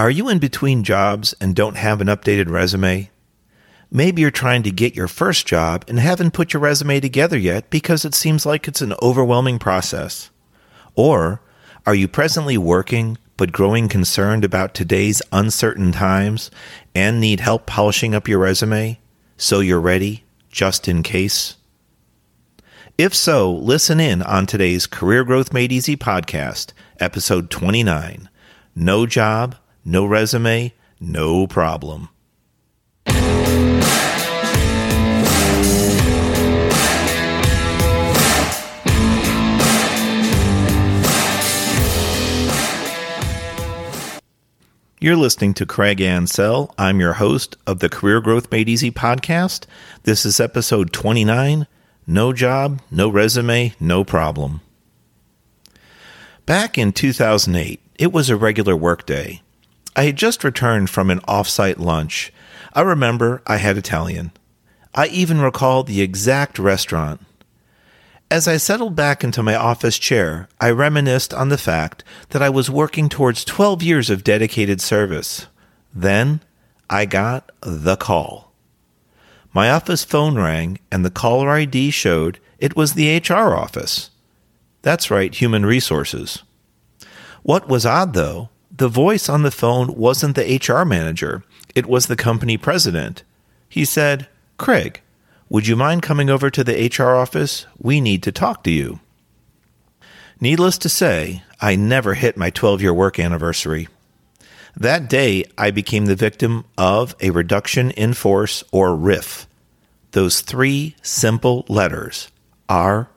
Are you in between jobs and don't have an updated resume? Maybe you're trying to get your first job and haven't put your resume together yet because it seems like it's an overwhelming process. Or are you presently working but growing concerned about today's uncertain times and need help polishing up your resume so you're ready just in case? If so, listen in on today's Career Growth Made Easy podcast, episode 29 No Job, no resume, no problem. You're listening to Craig Ansell. I'm your host of the Career Growth Made Easy podcast. This is episode 29 No Job, No Resume, No Problem. Back in 2008, it was a regular workday. I had just returned from an offsite lunch. I remember I had Italian. I even recall the exact restaurant. As I settled back into my office chair, I reminisced on the fact that I was working towards 12 years of dedicated service. Then I got the call. My office phone rang, and the caller ID showed it was the HR office. That's right, human resources. What was odd, though, the voice on the phone wasn't the HR manager, it was the company president. He said, Craig, would you mind coming over to the HR office? We need to talk to you. Needless to say, I never hit my 12 year work anniversary. That day, I became the victim of a reduction in force or RIF. Those three simple letters R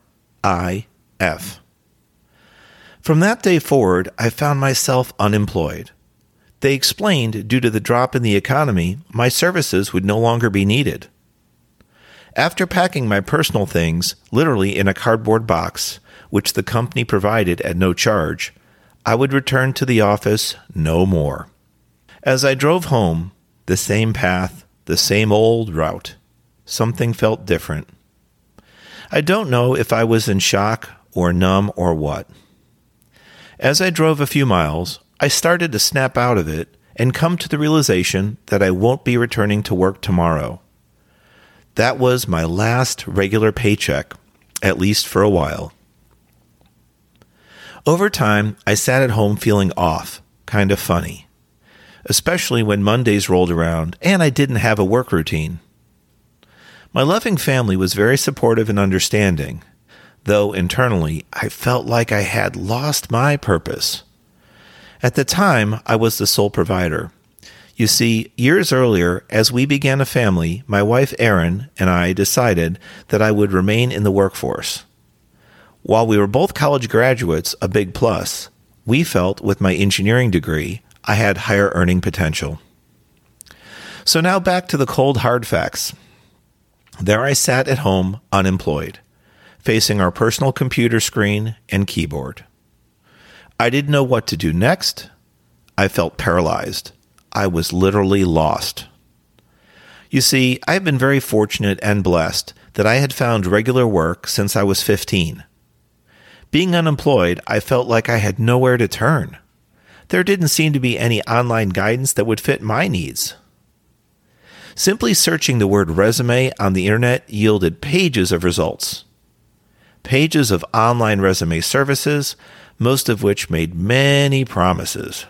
I F. From that day forward, I found myself unemployed. They explained due to the drop in the economy, my services would no longer be needed. After packing my personal things, literally in a cardboard box, which the company provided at no charge, I would return to the office no more. As I drove home, the same path, the same old route, something felt different. I don't know if I was in shock or numb or what. As I drove a few miles, I started to snap out of it and come to the realization that I won't be returning to work tomorrow. That was my last regular paycheck, at least for a while. Over time, I sat at home feeling off, kind of funny, especially when Mondays rolled around and I didn't have a work routine. My loving family was very supportive and understanding, though internally I felt like I had lost my purpose. At the time, I was the sole provider. You see, years earlier, as we began a family, my wife Erin and I decided that I would remain in the workforce. While we were both college graduates, a big plus, we felt with my engineering degree, I had higher earning potential. So now back to the cold hard facts. There I sat at home, unemployed facing our personal computer screen and keyboard. I didn't know what to do next. I felt paralyzed. I was literally lost. You see, I've been very fortunate and blessed that I had found regular work since I was 15. Being unemployed, I felt like I had nowhere to turn. There didn't seem to be any online guidance that would fit my needs. Simply searching the word resume on the internet yielded pages of results pages of online resume services, most of which made many promises.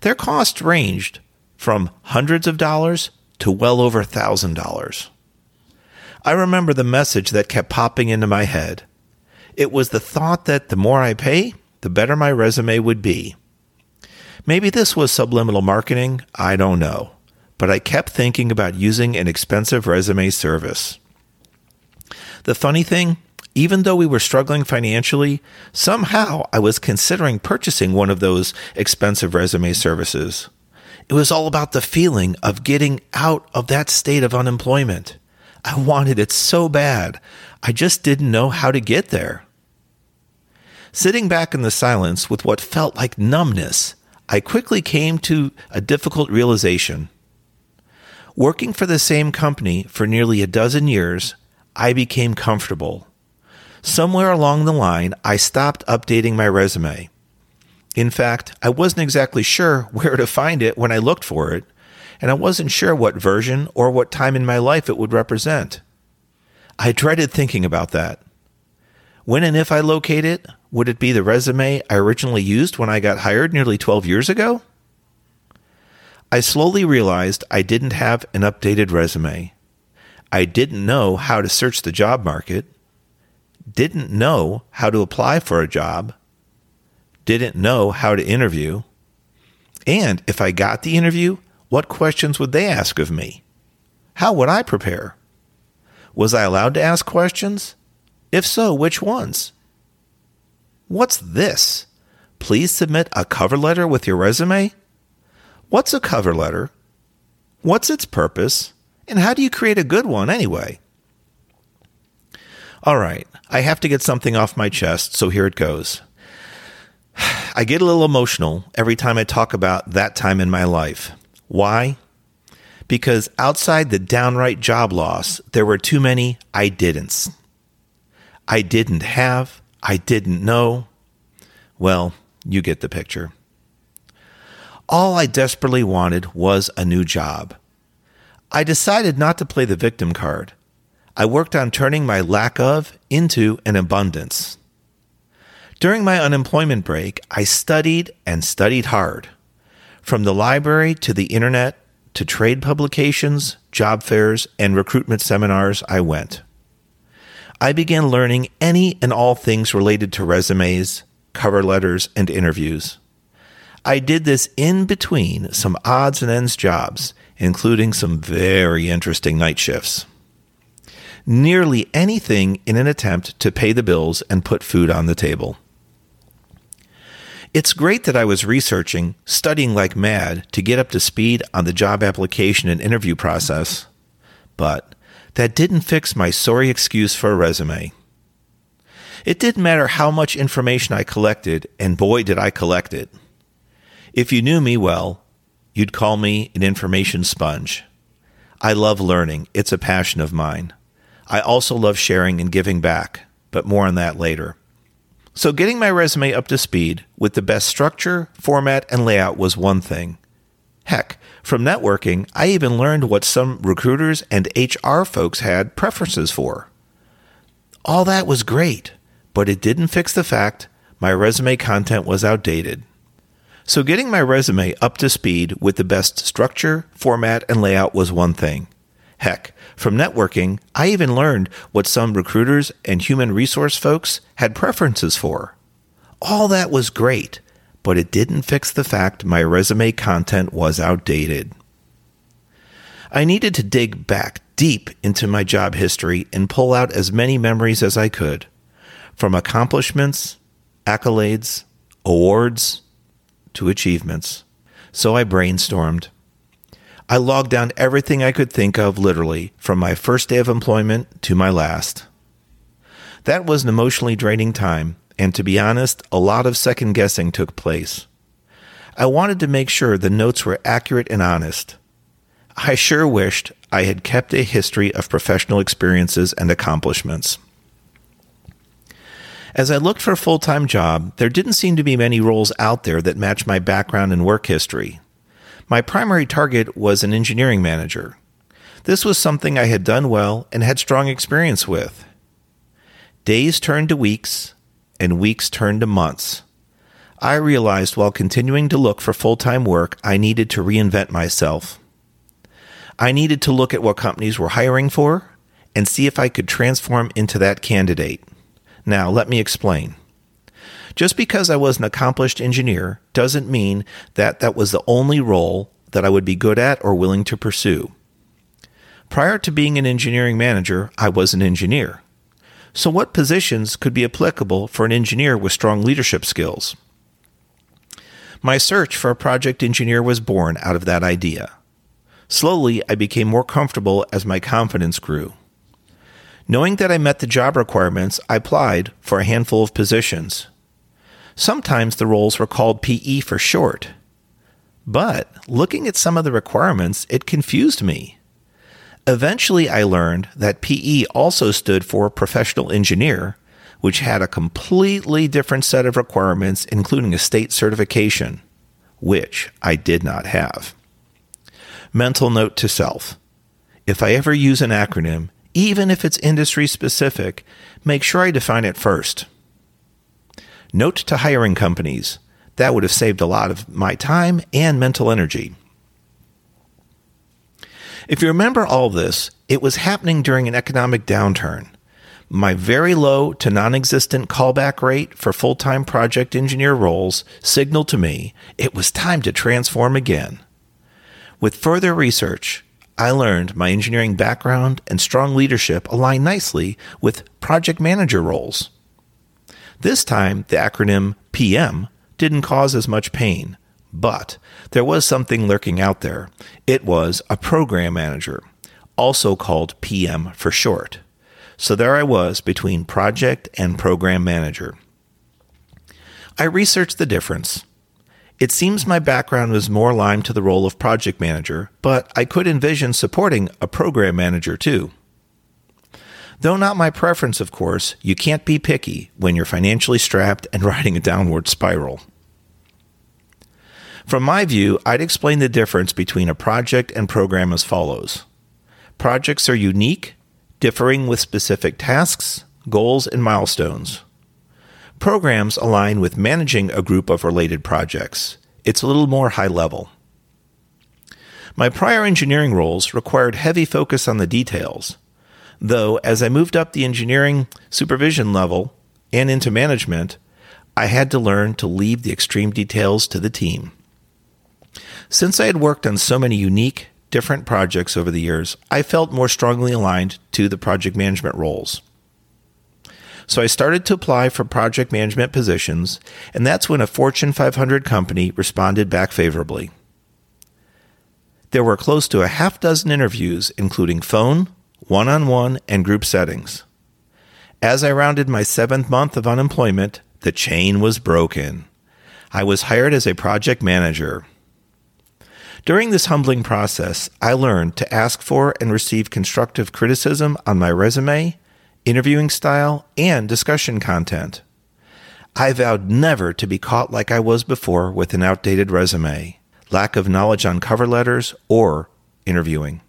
Their cost ranged from hundreds of dollars to well over $1,000. I remember the message that kept popping into my head. It was the thought that the more I pay, the better my resume would be. Maybe this was subliminal marketing, I don't know, but I kept thinking about using an expensive resume service. The funny thing, even though we were struggling financially, somehow I was considering purchasing one of those expensive resume services. It was all about the feeling of getting out of that state of unemployment. I wanted it so bad. I just didn't know how to get there. Sitting back in the silence with what felt like numbness, I quickly came to a difficult realization. Working for the same company for nearly a dozen years, I became comfortable somewhere along the line, I stopped updating my resume. In fact, I wasn't exactly sure where to find it when I looked for it, and I wasn't sure what version or what time in my life it would represent. I dreaded thinking about that. When and if I locate it, would it be the resume I originally used when I got hired nearly 12 years ago? I slowly realized I didn't have an updated resume. I didn't know how to search the job market, didn't know how to apply for a job, didn't know how to interview, and if I got the interview, what questions would they ask of me? How would I prepare? Was I allowed to ask questions? If so, which ones? What's this? Please submit a cover letter with your resume? What's a cover letter? What's its purpose? And how do you create a good one anyway? All right, I have to get something off my chest, so here it goes. I get a little emotional every time I talk about that time in my life. Why? Because outside the downright job loss, there were too many I didn'ts. I didn't have, I didn't know. Well, you get the picture. All I desperately wanted was a new job. I decided not to play the victim card. I worked on turning my lack of into an abundance. During my unemployment break, I studied and studied hard. From the library to the internet to trade publications, job fairs, and recruitment seminars, I went. I began learning any and all things related to resumes, cover letters, and interviews. I did this in between some odds and ends jobs, including some very interesting night shifts. Nearly anything in an attempt to pay the bills and put food on the table. It's great that I was researching, studying like mad to get up to speed on the job application and interview process, but that didn't fix my sorry excuse for a resume. It didn't matter how much information I collected, and boy, did I collect it. If you knew me well, you'd call me an information sponge. I love learning, it's a passion of mine. I also love sharing and giving back, but more on that later. So, getting my resume up to speed with the best structure, format, and layout was one thing. Heck, from networking, I even learned what some recruiters and HR folks had preferences for. All that was great, but it didn't fix the fact my resume content was outdated. So, getting my resume up to speed with the best structure, format, and layout was one thing. Heck, from networking, I even learned what some recruiters and human resource folks had preferences for. All that was great, but it didn't fix the fact my resume content was outdated. I needed to dig back deep into my job history and pull out as many memories as I could, from accomplishments, accolades, awards, to achievements. So I brainstormed. I logged down everything I could think of, literally, from my first day of employment to my last. That was an emotionally draining time, and to be honest, a lot of second guessing took place. I wanted to make sure the notes were accurate and honest. I sure wished I had kept a history of professional experiences and accomplishments. As I looked for a full time job, there didn't seem to be many roles out there that matched my background and work history. My primary target was an engineering manager. This was something I had done well and had strong experience with. Days turned to weeks, and weeks turned to months. I realized while continuing to look for full time work, I needed to reinvent myself. I needed to look at what companies were hiring for and see if I could transform into that candidate. Now, let me explain. Just because I was an accomplished engineer doesn't mean that that was the only role that I would be good at or willing to pursue. Prior to being an engineering manager, I was an engineer. So, what positions could be applicable for an engineer with strong leadership skills? My search for a project engineer was born out of that idea. Slowly, I became more comfortable as my confidence grew. Knowing that I met the job requirements, I applied for a handful of positions. Sometimes the roles were called PE for short. But looking at some of the requirements, it confused me. Eventually, I learned that PE also stood for professional engineer, which had a completely different set of requirements, including a state certification, which I did not have. Mental note to self if I ever use an acronym, even if it's industry specific, make sure I define it first. Note to hiring companies that would have saved a lot of my time and mental energy. If you remember all this, it was happening during an economic downturn. My very low to non existent callback rate for full time project engineer roles signaled to me it was time to transform again. With further research, I learned my engineering background and strong leadership align nicely with project manager roles. This time, the acronym PM didn't cause as much pain, but there was something lurking out there. It was a program manager, also called PM for short. So there I was between project and program manager. I researched the difference it seems my background was more aligned to the role of project manager, but I could envision supporting a program manager too. Though not my preference, of course, you can't be picky when you're financially strapped and riding a downward spiral. From my view, I'd explain the difference between a project and program as follows Projects are unique, differing with specific tasks, goals, and milestones. Programs align with managing a group of related projects. It's a little more high level. My prior engineering roles required heavy focus on the details, though, as I moved up the engineering supervision level and into management, I had to learn to leave the extreme details to the team. Since I had worked on so many unique, different projects over the years, I felt more strongly aligned to the project management roles. So I started to apply for project management positions, and that's when a Fortune 500 company responded back favorably. There were close to a half dozen interviews, including phone, one on one, and group settings. As I rounded my seventh month of unemployment, the chain was broken. I was hired as a project manager. During this humbling process, I learned to ask for and receive constructive criticism on my resume interviewing style, and discussion content. I vowed never to be caught like I was before with an outdated resume, lack of knowledge on cover letters, or interviewing.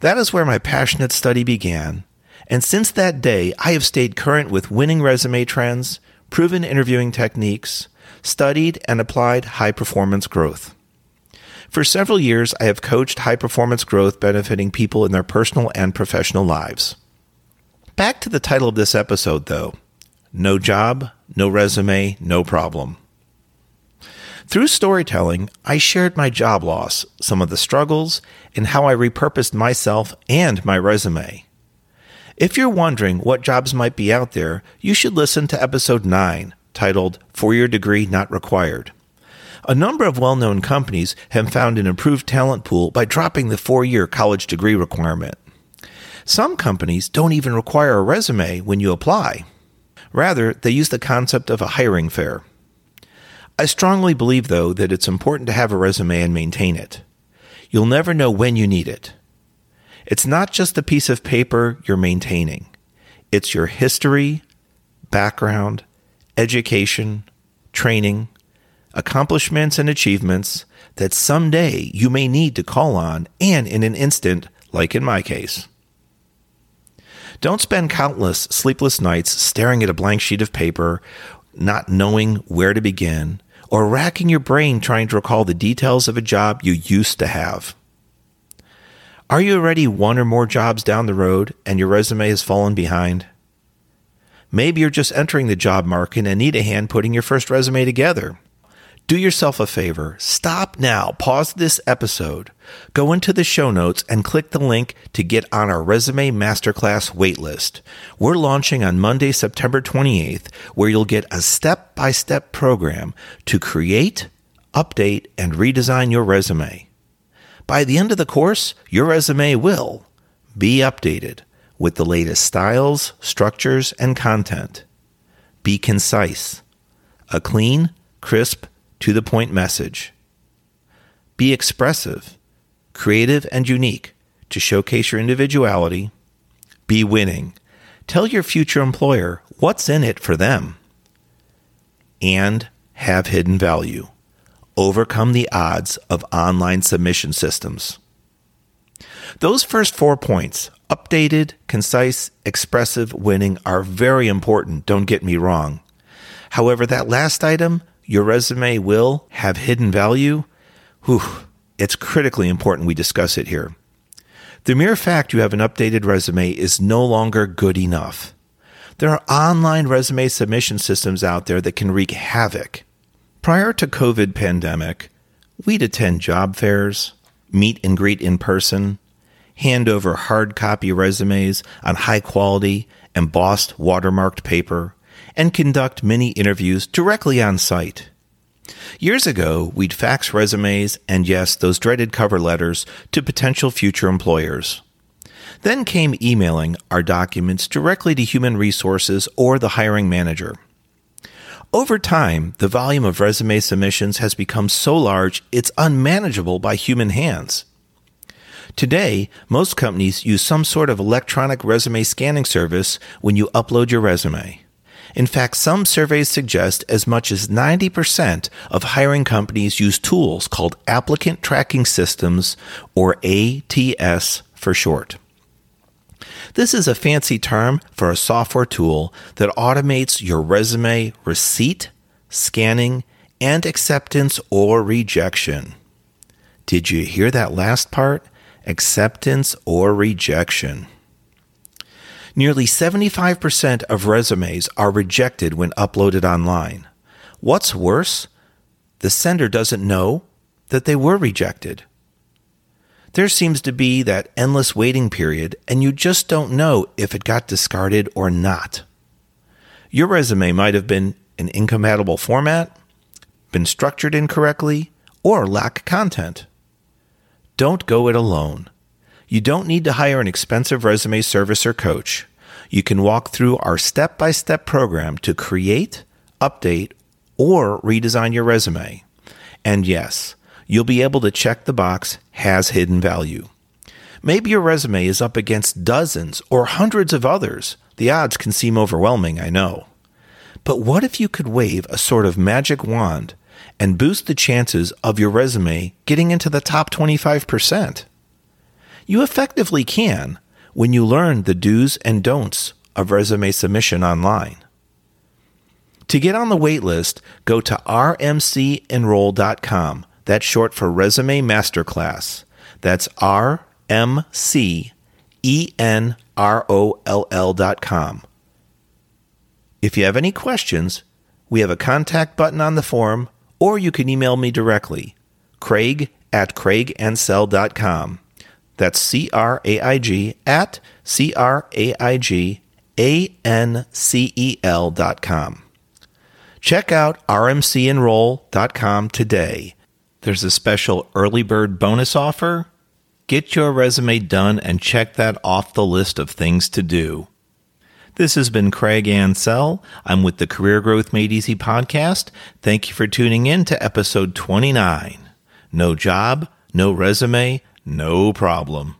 That is where my passionate study began, and since that day, I have stayed current with winning resume trends, proven interviewing techniques, studied and applied high performance growth. For several years, I have coached high performance growth benefiting people in their personal and professional lives. Back to the title of this episode, though No job, no resume, no problem. Through storytelling, I shared my job loss, some of the struggles, and how I repurposed myself and my resume. If you're wondering what jobs might be out there, you should listen to episode 9, titled Four Year Degree Not Required. A number of well known companies have found an improved talent pool by dropping the four year college degree requirement. Some companies don't even require a resume when you apply. Rather, they use the concept of a hiring fair. I strongly believe, though, that it's important to have a resume and maintain it. You'll never know when you need it. It's not just a piece of paper you're maintaining, it's your history, background, education, training, accomplishments, and achievements that someday you may need to call on and in an instant, like in my case. Don't spend countless sleepless nights staring at a blank sheet of paper, not knowing where to begin, or racking your brain trying to recall the details of a job you used to have. Are you already one or more jobs down the road and your resume has fallen behind? Maybe you're just entering the job market and need a hand putting your first resume together. Do yourself a favor. Stop now. Pause this episode. Go into the show notes and click the link to get on our Resume Masterclass waitlist. We're launching on Monday, September 28th, where you'll get a step by step program to create, update, and redesign your resume. By the end of the course, your resume will be updated with the latest styles, structures, and content. Be concise. A clean, crisp, to the point message. Be expressive, creative, and unique to showcase your individuality. Be winning. Tell your future employer what's in it for them? And have hidden value. Overcome the odds of online submission systems. Those first four points, updated, concise, expressive, winning, are very important, don't get me wrong. However, that last item, your resume will have hidden value, whew, it's critically important we discuss it here. The mere fact you have an updated resume is no longer good enough. There are online resume submission systems out there that can wreak havoc. Prior to COVID pandemic, we'd attend job fairs, meet and greet in person, hand over hard copy resumes on high quality embossed watermarked paper, and conduct many interviews directly on site. Years ago, we'd fax resumes and, yes, those dreaded cover letters to potential future employers. Then came emailing our documents directly to human resources or the hiring manager. Over time, the volume of resume submissions has become so large it's unmanageable by human hands. Today, most companies use some sort of electronic resume scanning service when you upload your resume. In fact, some surveys suggest as much as 90% of hiring companies use tools called Applicant Tracking Systems, or ATS for short. This is a fancy term for a software tool that automates your resume receipt, scanning, and acceptance or rejection. Did you hear that last part? acceptance, or rejection. Nearly 75% of resumes are rejected when uploaded online. What's worse, the sender doesn't know that they were rejected. There seems to be that endless waiting period, and you just don't know if it got discarded or not. Your resume might have been in incompatible format, been structured incorrectly, or lack content. Don't go it alone. You don't need to hire an expensive resume service or coach. You can walk through our step by step program to create, update, or redesign your resume. And yes, you'll be able to check the box has hidden value. Maybe your resume is up against dozens or hundreds of others. The odds can seem overwhelming, I know. But what if you could wave a sort of magic wand and boost the chances of your resume getting into the top 25%. You effectively can when you learn the do's and don'ts of resume submission online. To get on the waitlist, go to rmcenroll.com. That's short for Resume Masterclass. That's R M C E N R O L L.com. If you have any questions, we have a contact button on the form or you can email me directly, craig at craigansell.com. That's C R A I G at C R A I G A N C E L dot com. Check out rmcenroll.com today. There's a special early bird bonus offer. Get your resume done and check that off the list of things to do. This has been Craig Ansell. I'm with the Career Growth Made Easy podcast. Thank you for tuning in to episode 29. No job, no resume, no problem.